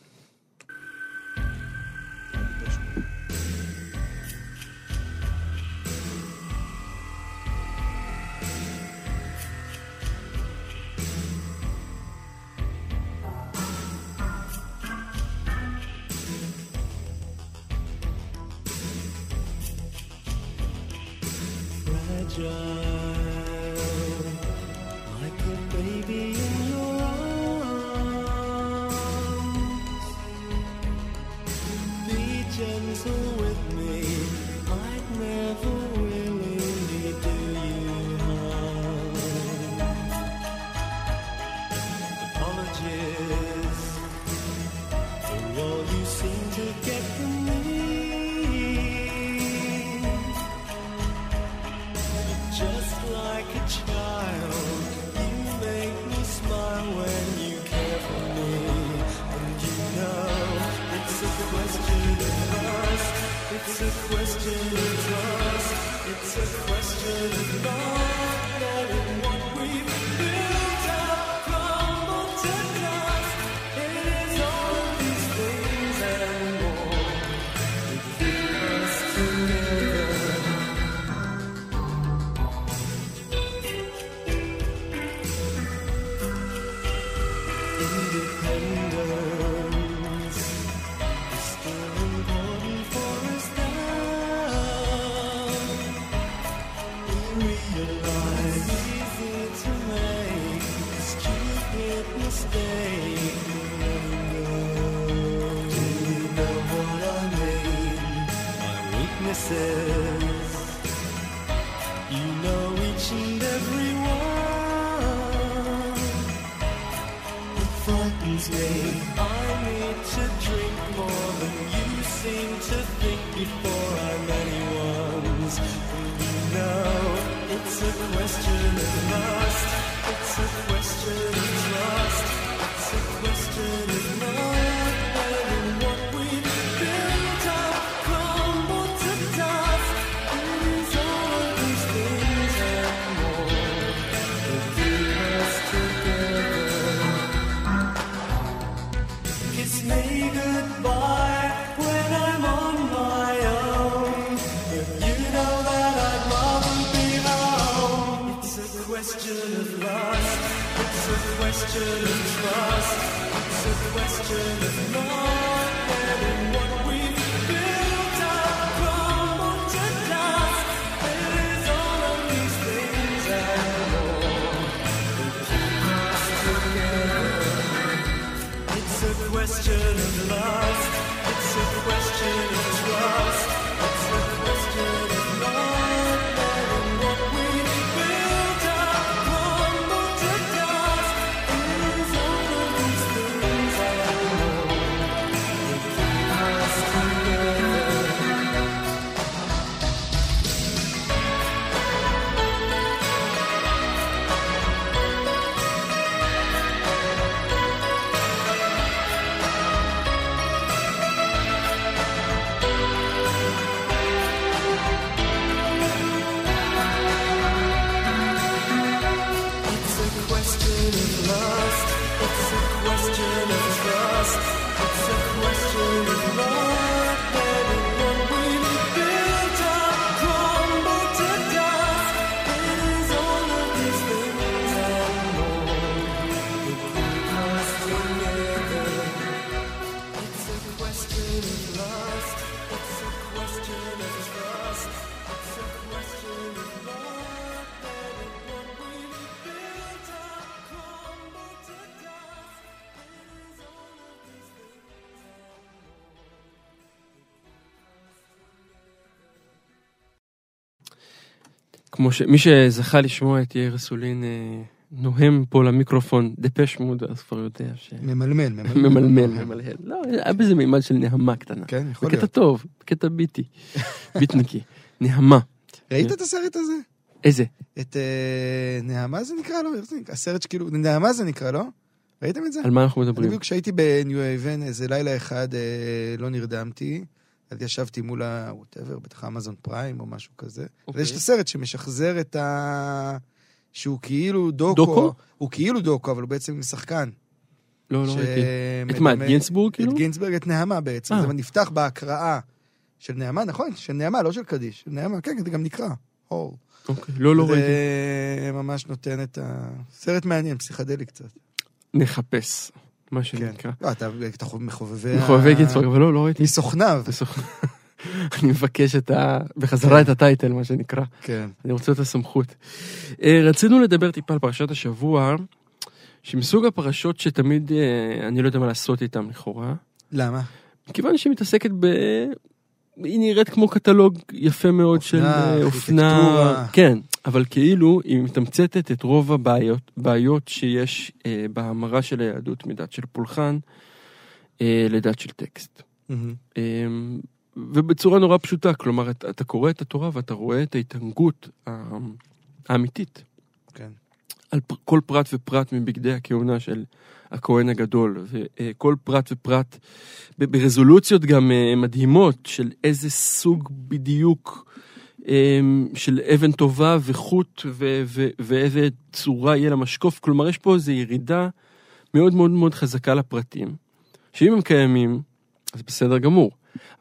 Question of trust. It's a question of not what we've up all of these things together. It's a question of lust. כמו שמי שזכה לשמוע את יאיר אסולין אה, נוהם פה למיקרופון דפש מוד, אז כבר יודע ש... ממלמל, ממלמל, ממלהל. לא, היה בזה מימד של נהמה קטנה. כן, יכול בקטע להיות. טוב, בקטע ביטי. ביטניקי. נהמה. ראית את הסרט הזה? איזה? את אה, נעמה זה נקרא, לא? זה נקרא? הסרט שכאילו, נעמה זה נקרא, לא? ראיתם את זה? על מה אנחנו אני מדברים? בדיוק כשהייתי בניו אייבן, איזה לילה אחד אה, לא נרדמתי, אז ישבתי מול ה... ווטאבר, בטח אמזון פריים או משהו כזה. אוקיי. ויש את הסרט שמשחזר את ה... שהוא כאילו דוקו. דוקו? הוא כאילו דוקו, אבל הוא בעצם שחקן. לא, לא ראיתי. את מה, את גינסבורג כאילו? את גינסברג, את נעמה בעצם. אה. זה נפתח בהקראה של נעמה, נכון? של נעמה, לא של קדיש. של נעמה, כן, זה גם נקרא. אור. אוקיי, לא, לא ראיתי. זה ממש נותן את ה... סרט מעניין, פסיכדלי קצת. נחפש, מה כן. שנקרא. לא, אתה מחובבי... מחובבי גינסבורג, אבל לא, לא ראיתי. מסוכניו. [LAUGHS] אני מבקש את ה... בחזרה את הטייטל, מה שנקרא. כן. אני רוצה את הסמכות. אה, רצינו לדבר טיפה על פרשת השבוע, שמסוג הפרשות שתמיד אה, אני לא יודע מה לעשות איתן לכאורה, למה? מכיוון שהיא מתעסקת ב... היא נראית כמו קטלוג יפה מאוד של אופנה, אה, אופנה. כן, אבל כאילו היא מתמצתת את רוב הבעיות בעיות שיש אה, בהמרה של היהדות מדת של פולחן אה, לדת של טקסט. מהמם. אה, ובצורה נורא פשוטה, כלומר, אתה, אתה קורא את התורה ואתה רואה את ההתענגות ה- האמיתית כן. על פ- כל פרט ופרט מבגדי הכהונה של הכהן הגדול, וכל פרט ופרט ברזולוציות גם אה, מדהימות של איזה סוג בדיוק אה, של אבן טובה וחוט ו- ו- ואיזה צורה יהיה למשקוף. כלומר, יש פה איזו ירידה מאוד מאוד מאוד חזקה לפרטים, שאם הם קיימים, אז בסדר גמור.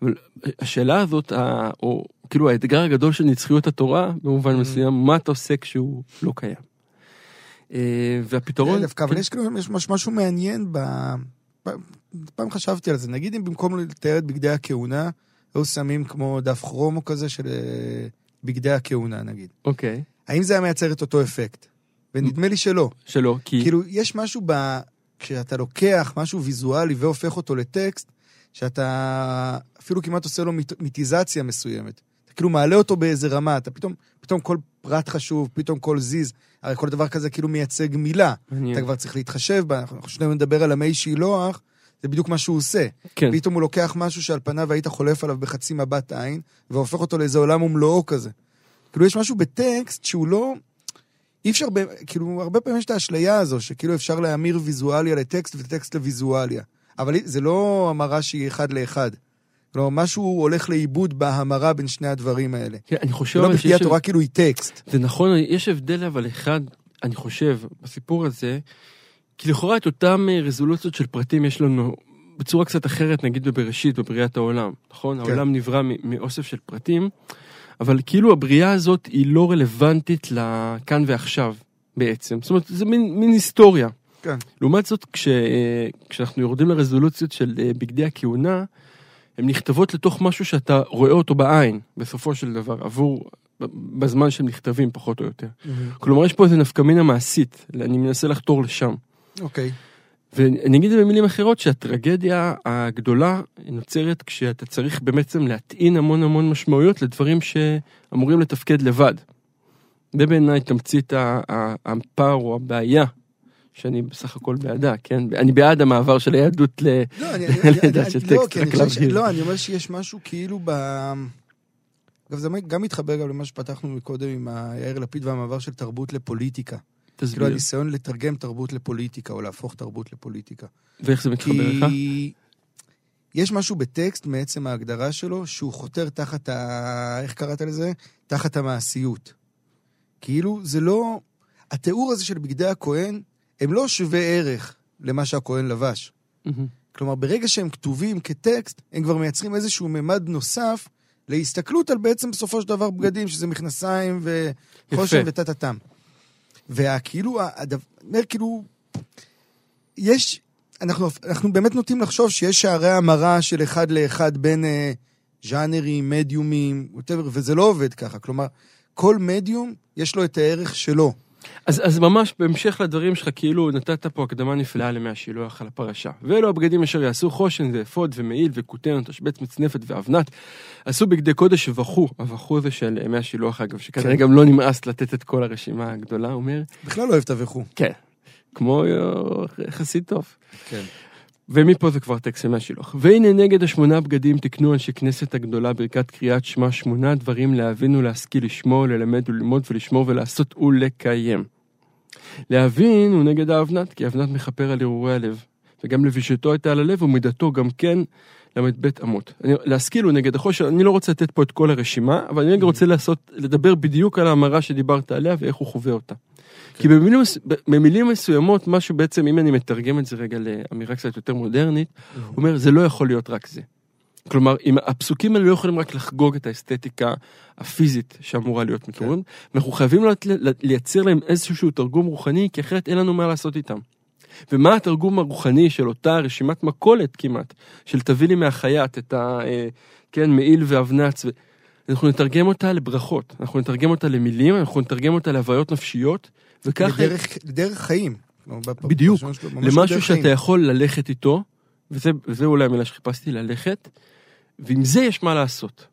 אבל השאלה הזאת, או כאילו האתגר הגדול של נצחיות התורה, במובן מסוים, מה אתה עושה כשהוא לא קיים? אה, והפתרון... כן, דווקא, אבל יש כאילו, יש מש- משהו מעניין ב... פעם- חשבתי על זה, נגיד אם במקום לתאר את בגדי הכהונה, היו שמים כמו דף כרומו כזה של אה, בגדי הכהונה נגיד. אוקיי, האם זה היה מייצר את אותו אפקט? ונדמה לי שלא. שלא, כי... כאילו, יש משהו ב... כשאתה לוקח משהו ויזואלי והופך אותו לטקסט, שאתה אפילו כמעט עושה לו מיט- מיטיזציה מסוימת. אתה כאילו מעלה אותו באיזה רמה, אתה פתאום, פתאום כל פרט חשוב, פתאום כל זיז, הרי כל דבר כזה כאילו מייצג מילה. מעניין. אתה כבר צריך להתחשב בה, אנחנו שנינו נדבר על המי שילוח, זה בדיוק מה שהוא עושה. כן, פתאום הוא לוקח משהו שעל פניו היית חולף עליו בחצי מבט עין, והופך אותו לאיזה עולם ומלואו כזה. כאילו, יש משהו בטקסט שהוא לא... אי אפשר, ב- כאילו, הרבה פעמים יש את האשליה הזו, שכאילו אפשר להמיר ויזואליה לטקסט וטקסט לוויזואליה. אבל זה לא המרה שהיא אחד לאחד. כלומר, משהו הולך לאיבוד בהמרה בין שני הדברים האלה. כן, אני חושב לא בכדי. התורה כאילו היא טקסט. זה נכון, יש הבדל אבל אחד, אני חושב, בסיפור הזה, כי לכאורה את אותם אה, רזולוציות של פרטים יש לנו בצורה קצת אחרת, נגיד בבראשית, בבריאת העולם, נכון? כן. העולם נברא מאוסף של פרטים, אבל כאילו הבריאה הזאת היא לא רלוונטית לכאן ועכשיו בעצם. זאת אומרת, זה מין, מין היסטוריה. כן. לעומת זאת, כש, כשאנחנו יורדים לרזולוציות של אה, בגדי הכהונה, הן נכתבות לתוך משהו שאתה רואה אותו בעין, בסופו של דבר, עבור, בזמן שהם נכתבים, פחות או יותר. כלומר, יש פה איזה נפקמינה מעשית, אני מנסה לחתור לשם. אוקיי. ואני אגיד את זה במילים אחרות, שהטרגדיה הגדולה נוצרת כשאתה צריך בעצם להטעין המון המון משמעויות לדברים שאמורים לתפקד לבד. זה בעיניי תמצית הפער או הבעיה, שאני בסך הכל בעדה, כן? אני בעד המעבר של היהדות. לא, [LAUGHS] אני- של לא, טקסט, רק להבהיר. לא, אני אומר שיש משהו כאילו ב... אגב, זה גם מתחבר גם למה שפתחנו מקודם עם יאיר לפיד והמעבר של תרבות לפוליטיקה. כאילו תסביר. הניסיון לתרגם תרבות לפוליטיקה, או להפוך תרבות לפוליטיקה. ואיך זה מתחבר לך? כי יש משהו בטקסט, מעצם ההגדרה שלו, שהוא חותר תחת ה... איך קראת לזה? תחת המעשיות. כאילו, זה לא... התיאור הזה של בגדי הכהן, הם לא שווה ערך למה שהכהן לבש. מהמם. כלומר, ברגע שהם כתובים כטקסט, הם כבר מייצרים איזשהו ממד נוסף להסתכלות על בעצם בסופו של דבר בגדים, שזה מכנסיים וחושן. וטה-טה-טם. והכאילו, הדבר, כאילו, יש, אנחנו, אנחנו באמת נוטים לחשוב שיש שערי המרה של אחד לאחד בין אה, ז'אנרים, מדיומים, וזה לא עובד ככה. כלומר, כל מדיום יש לו את הערך שלו. אז, אז ממש בהמשך לדברים שלך, כאילו נתת פה הקדמה נפלאה למי השילוח על הפרשה. ואלו הבגדים אשר יעשו חושן זה אפוד ומעיל וכותן, תשבץ מצנפת ואבנת. עשו בגדי קודש ובכו, הבכו זה של מי השילוח אגב, שכנראה כן. גם לא נמאס לתת את כל הרשימה הגדולה, אומר, בכלל לא אוהב את הווכו. כן, כמו חסיד טוב. כן. ומפה זה כבר טקסט של מהשילוח. והנה נגד השמונה בגדים תקנו אנשי כנסת הגדולה ברכת קריאת שמע שמונה דברים להבין ולהשכיל לשמור, ללמד וללמוד ולשמור ולעשות ולקיים. להבין הוא נגד האבנת, כי האבנת מכפר על הרהורי הלב. וגם לבישתו הייתה על הלב ומידתו גם כן ל"ב אמות. אני- להשכיל הוא נגד החושן, אני לא רוצה לתת פה את כל הרשימה, אבל אני רגע רוצה לעשות, לדבר בדיוק על ההמרה שדיברת עליה ואיך הוא חווה אותה. כי במילים, במילים מסוימות, משהו בעצם, אם אני מתרגם את זה רגע לאמירה קצת יותר מודרנית, הוא אומר, זה לא יכול להיות רק זה. כלומר, אם הפסוקים האלה לא יכולים רק לחגוג את האסתטיקה הפיזית שאמורה להיות מתוארת, אנחנו חייבים לייצר להם איזשהו תרגום רוחני, כי אחרת אין לנו מה לעשות איתם. ומה התרגום הרוחני של אותה רשימת מכולת כמעט, של תביא לי מהחייט את ה... אה, כן, מעיל ואבנץ. אנחנו נתרגם אותה לברכות, אנחנו נתרגם אותה למילים, אנחנו נתרגם אותה להוויות נפשיות, וככה... לדרך, לדרך חיים. בדיוק, למשהו לדרך חיים. שאתה יכול ללכת איתו, וזה, וזה אולי המילה שחיפשתי, ללכת, ועם זה יש מה לעשות.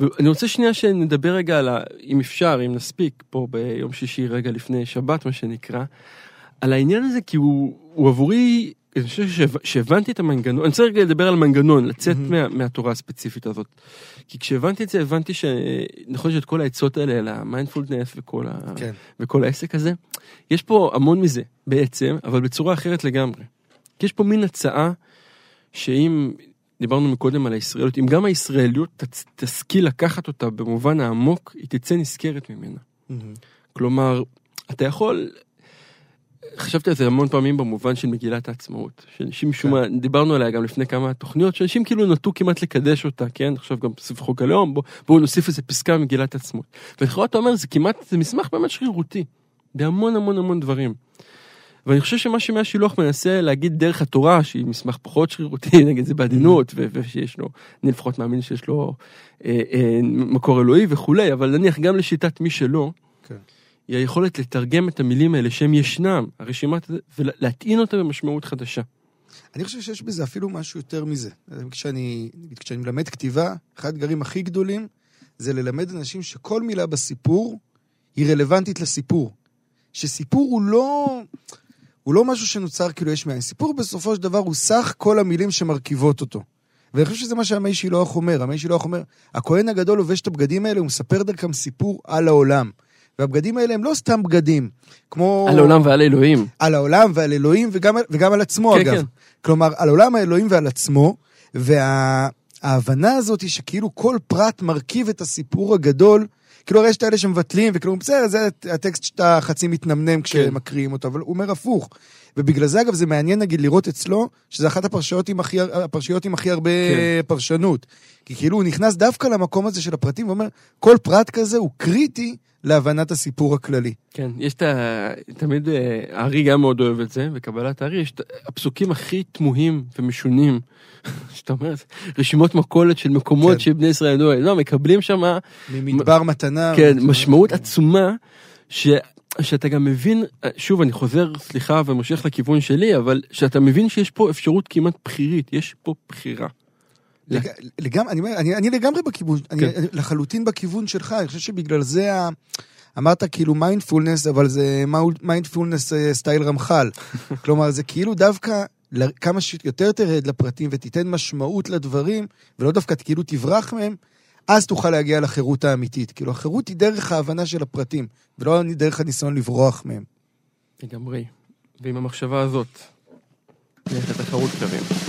ואני רוצה שנייה שנדבר רגע על, ה, אם אפשר, אם נספיק, פה ביום שישי, רגע לפני שבת, מה שנקרא, על העניין הזה, כי הוא, הוא עבורי, אני חושב שהב- שהבנתי את המנגנון, אני רוצה רגע לדבר על מנגנון, לצאת מהמם. מה, מהתורה הספציפית הזאת. כי כשהבנתי את זה, הבנתי שנכון שאת כל העצות האלה, על המיינדפולנס וכל, ה... כן. וכל העסק הזה, יש פה המון מזה בעצם, אבל בצורה אחרת לגמרי. כי יש פה מין הצעה שאם, דיברנו מקודם על הישראליות, אם גם הישראליות תצ- תשכיל לקחת אותה במובן העמוק, היא תצא נשכרת ממנה. מהמם. כלומר, אתה יכול... חשבתי על זה המון פעמים במובן של מגילת העצמאות. שאנשים משום מה, דיברנו עליה גם לפני כמה תוכניות, שאנשים כאילו נטו כמעט לקדש אותה, כן? עכשיו גם סביב חוק הלאום, בוא- בואו נוסיף איזה פסקה ממגילת העצמאות. ולכאורה אתה אומר, זה כמעט, זה מסמך באמת שרירותי. בהמון המון המון דברים. ואני חושב שמה שמהשילוח מנסה להגיד דרך התורה, שהיא מסמך פחות שרירותי, [LAUGHS] נגיד זה בעדינות, ו- ושיש לו, אני לפחות מאמין שיש לו אה, אה, מקור אלוהי וכולי, אבל נניח גם לשיטת מי שלא, כן. היא היכולת לתרגם את המילים האלה שהם ישנם, הרשימת, ולהטעין אותה במשמעות חדשה. אני חושב שיש בזה אפילו משהו יותר מזה. כשאני, כשאני מלמד כתיבה, אחד האתגרים הכי גדולים זה ללמד אנשים שכל מילה בסיפור היא רלוונטית לסיפור. שסיפור הוא לא, הוא לא משהו שנוצר כאילו יש מאין. סיפור בסופו של דבר הוא סך כל המילים שמרכיבות אותו. ואני חושב שזה מה שהמי שילוח אומר. המי שילוח אומר, הכהן הגדול לובש את הבגדים האלה, הוא מספר דרכם סיפור על העולם. והבגדים האלה הם לא סתם בגדים, כמו... על העולם ועל אלוהים. על העולם ועל אלוהים וגם, וגם על עצמו, כן, אגב. כן. כלומר, על עולם האלוהים ועל עצמו, וההבנה הזאת היא שכאילו כל פרט מרכיב את הסיפור הגדול, כאילו הרי יש את האלה שמבטלים, וכאילו, בסדר, זה הטקסט שאתה חצי מתנמנם כשמקריאים אותו, אבל הוא אומר הפוך. ובגלל זה, אגב, זה מעניין, נגיד, לראות אצלו, שזה אחת הפרשיות עם הכי, הפרשיות עם הכי הרבה כן. פרשנות. כי כאילו הוא נכנס דווקא למקום הזה של הפרטים, ואומר, כל פרט כזה הוא קריטי להבנת הסיפור הכללי. כן, יש את ה... תמיד אה, הארי גם מאוד אוהב את זה, בקבלת הארי יש את הפסוקים הכי תמוהים ומשונים, [LAUGHS] שאתה אומר, רשימות מכולת של מקומות כן. שבני ישראל לא, לא, מקבלים שם, ממדבר מתנה. כן, מתנה. משמעות עצומה, ש... שאתה גם מבין, שוב, אני חוזר, סליחה, ומושך לכיוון שלי, אבל שאתה מבין שיש פה אפשרות כמעט בחירית, יש פה בחירה. לג... לגמרי, אני, אני, אני לגמרי בכיוון, כן. אני לחלוטין בכיוון שלך, אני חושב שבגלל זה, ה... אמרת כאילו מיינדפולנס, אבל זה מיינדפולנס אה, סטייל רמח"ל. [LAUGHS] כלומר, זה כאילו דווקא כמה שיותר תרד לפרטים ותיתן משמעות לדברים, ולא דווקא כאילו תברח מהם, אז תוכל להגיע לחירות האמיתית. כאילו, החירות היא דרך ההבנה של הפרטים, ולא דרך הניסיון לברוח מהם. לגמרי. ועם המחשבה הזאת, נלך לתחרות קווים. תחרות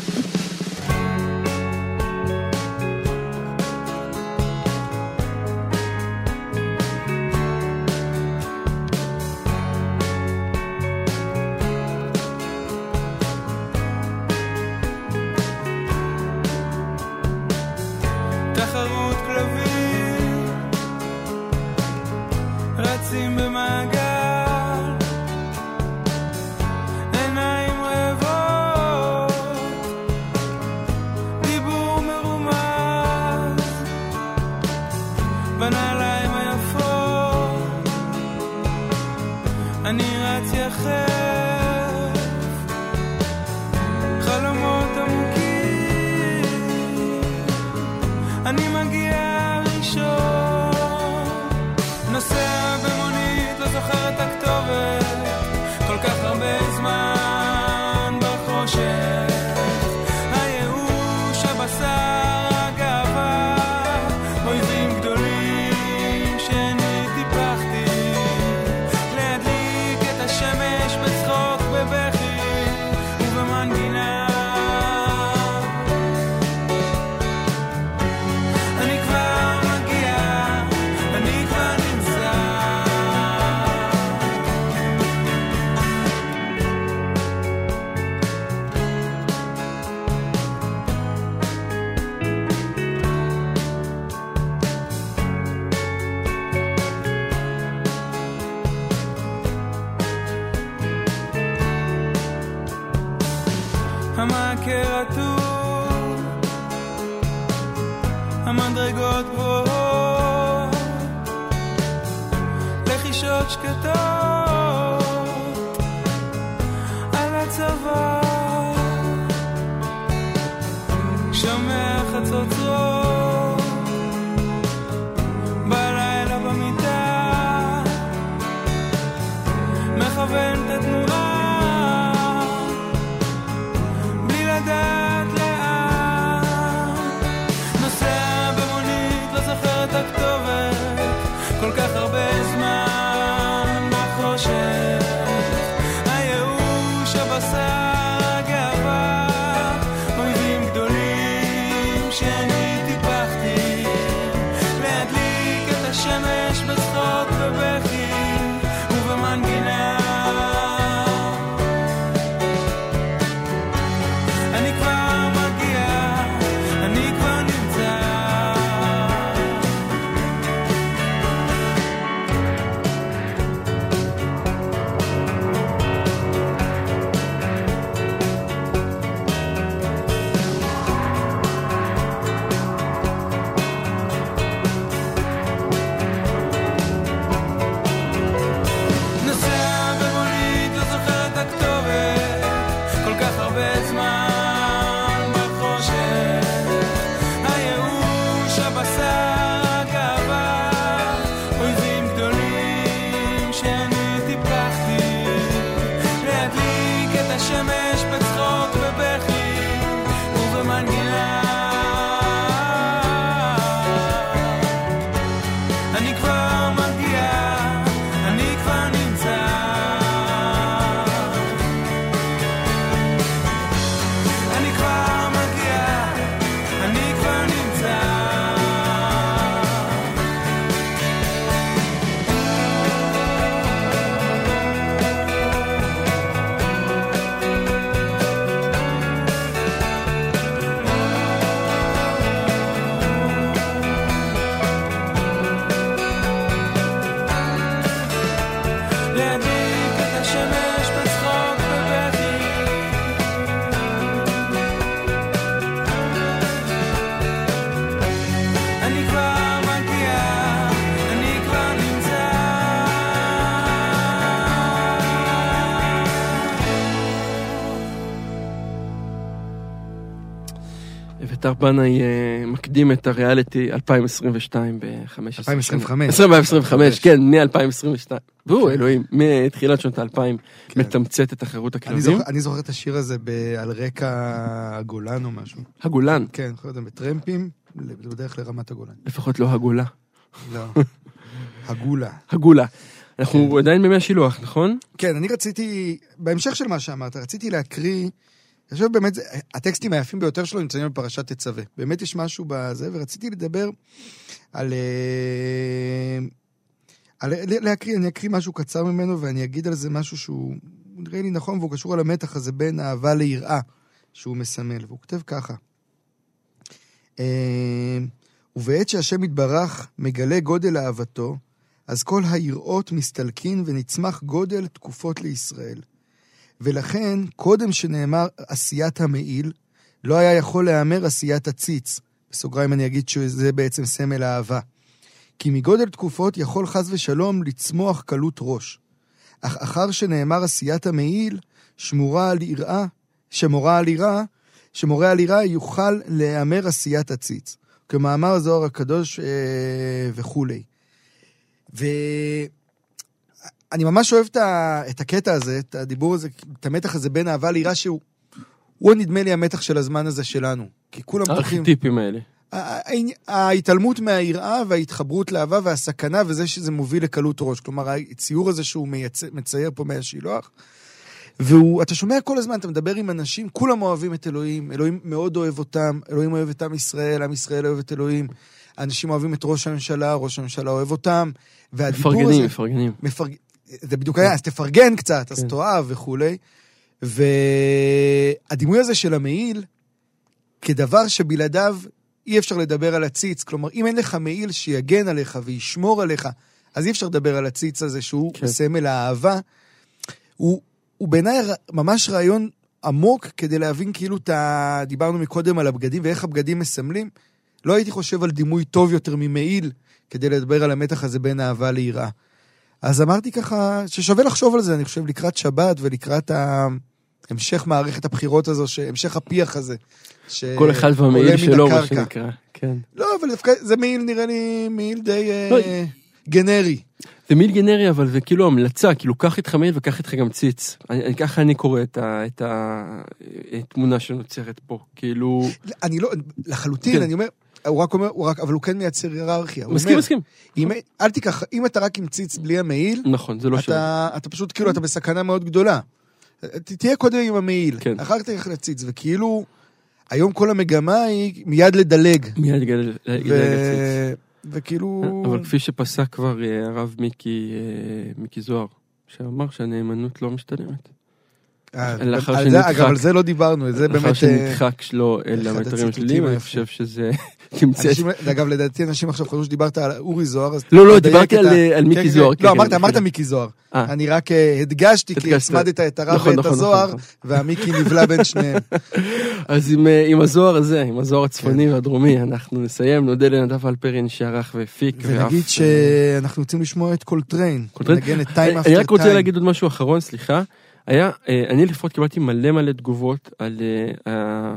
אביתר בנאי אה, מקדים את הריאליטי 2022 ב-15 2025. 2025, כן, מ-2022. והוא, כן. אלוהים, מתחילת שנות ה-2000, כן. מתמצת את החירות אני הכלבים. אני זוכר את השיר הזה על רקע הגולן או משהו. הגולן, כן, זוכר את זה בטרמפים, בדרך לרמת הגולן. לפחות לא הגולה. לא. הגולה. הגולה. אנחנו עדיין בימי השילוח, נכון? כן, אני רציתי, בהמשך של מה שאמרת, רציתי להקריא, אני חושב באמת, הטקסטים היפים ביותר שלו נמצאים בפרשת תצווה. באמת יש משהו בזה, ורציתי לדבר על... אה, על להקריא, אני אקריא משהו קצר ממנו, ואני אגיד על זה משהו שהוא נראה לי נכון, והוא קשור על המתח הזה בין אהבה ליראה שהוא מסמל, והוא כותב ככה: אה, ובעת שהשם יתברך מגלה גודל אהבתו, אז כל היראות מסתלקין ונצמח גודל תקופות לישראל. ולכן, קודם שנאמר עשיית המעיל, לא היה יכול להיאמר עשיית הציץ. בסוגריים אני אגיד שזה בעצם סמל אהבה. כי מגודל תקופות יכול חס ושלום לצמוח קלות ראש. אך אחר שנאמר עשיית המעיל, שמורה על יראה, שמורה על יראה, שמורה על יראה יוכל להיאמר עשיית הציץ. כמאמר הזוהר הקדוש אה, וכולי. ואני ממש אוהב את, ה... את הקטע הזה, את הדיבור הזה, את המתח הזה בין אהבה ליראה שהוא... הוא נדמה לי המתח של הזמן הזה שלנו. כי כולם בטוחים... הארכיטיפים האלה. ההתעלמות מהיראה וההתחברות לאהבה והסכנה וזה שזה מוביל לקלות ראש. כלומר, הציור הזה שהוא מייצ... מצייר פה מהשילוח. ואתה שומע כל הזמן, אתה מדבר עם אנשים, כולם אוהבים את אלוהים, אלוהים מאוד אוהב אותם, אלוהים אוהב את עם ישראל, עם ישראל אוהב את אלוהים. אנשים אוהבים את ראש הממשלה, ראש הממשלה אוהב אותם. והדיבור מפרגנים, הזה... מפרגנים. מפרג... זה בדיוק היה, אז תפרגן קצת, אז כן. תאהב וכולי. והדימוי הזה של המעיל, כדבר שבלעדיו אי אפשר לדבר על הציץ. כלומר, אם אין לך מעיל שיגן עליך וישמור עליך, אז אי אפשר לדבר על הציץ הזה שהוא כן. כן. סמל האהבה. הוא, הוא בעיניי ממש רעיון עמוק כדי להבין כאילו את ה... דיברנו מקודם על הבגדים ואיך הבגדים מסמלים. לא הייתי חושב על דימוי טוב יותר ממעיל כדי לדבר על המתח הזה בין אהבה ליראה. אז אמרתי ככה, ששווה לחשוב על זה, אני חושב, לקראת שבת ולקראת ה... המשך מערכת הבחירות הזו, המשך הפיח הזה. ש- כל אחד והמעיל שלו, מה. שנקרא. כן. לא, אבל דווקא זה מעיל, נראה לי מעיל די אה, לא. גנרי. זה מיל גנרי, אבל זה כאילו המלצה, כאילו קח איתך מעיל וקח איתך גם ציץ. אני- אני- ככה אני קורא את ה- את התמונה שנוצרת פה. כאילו... אני לא, לחלוטין, כן. אני אומר, הוא רק אומר, הוא רק, אבל הוא כן מייצר היררכיה. מסכים, מסכים. אם, אל תיקח, אם אתה רק עם ציץ בלי המעיל, נכון, זה לא שלו. אתה, אתה פשוט, כאילו, אתה בסכנה מאוד גדולה. תהיה קודם עם המעיל, כן. אחר כך תלך לציץ, וכאילו, היום כל המגמה היא מיד לדלג. מיד. גדל הציץ. וכאילו... אבל כפי שפסק כבר אה, הרב מיקי, אה, מיקי זוהר, שאמר שהנאמנות לא משתלמת. אה, לאחר שנדחק. אגב, על זה לא דיברנו, זה לאחר באמת... אה, שנדחק שלו אל הציטוטים השליליים, אני. חושב שזה [LAUGHS] אגב, לדעתי אנשים עכשיו חשבו שדיברת על אורי זוהר, אז... לא, לא, דיברתי על, אה, כן, מיקי כן, זוהר. לא, כן, אמרת, כן, אמרת מחילה. מיקי זוהר. אני רק הדגשתי, כי. הצמדת את הרב נכון, ואת נכון, הזוהר, נכון, והמיקי נבלע בין שניהם. [LAUGHS] אז עם, הזוהר הזה, עם הזוהר הצפוני והדרומי, אנחנו נסיים. נודה לנדב אלפרין שערך והפיק. ונגיד שאנחנו רוצים לשמוע את קולטריין. קולטריין? אני. רק רוצה להגיד עוד משהו אחרון, סליחה. היה, אה, אני לפחות קיבלתי מלא מלא תגובות על אה,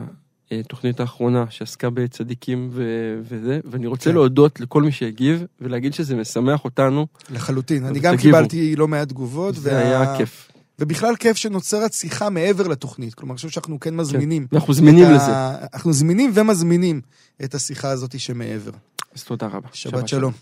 התוכנית האחרונה שעסקה בצדיקים ו- וזה, ואני רוצה כן. להודות לכל מי שהגיב ולהגיד שזה משמח אותנו, לחלוטין. אני גם תגיבו. קיבלתי לא מעט תגובות. זה וה- היה כיף. ובכלל כיף שנוצרת שיחה מעבר לתוכנית. כלומר, אני חושב שאנחנו כן מזמינים. אנחנו זמינים את לזה. ה- אנחנו זמינים ומזמינים את השיחה הזאת שמעבר. אז תודה רבה. שבת שלום.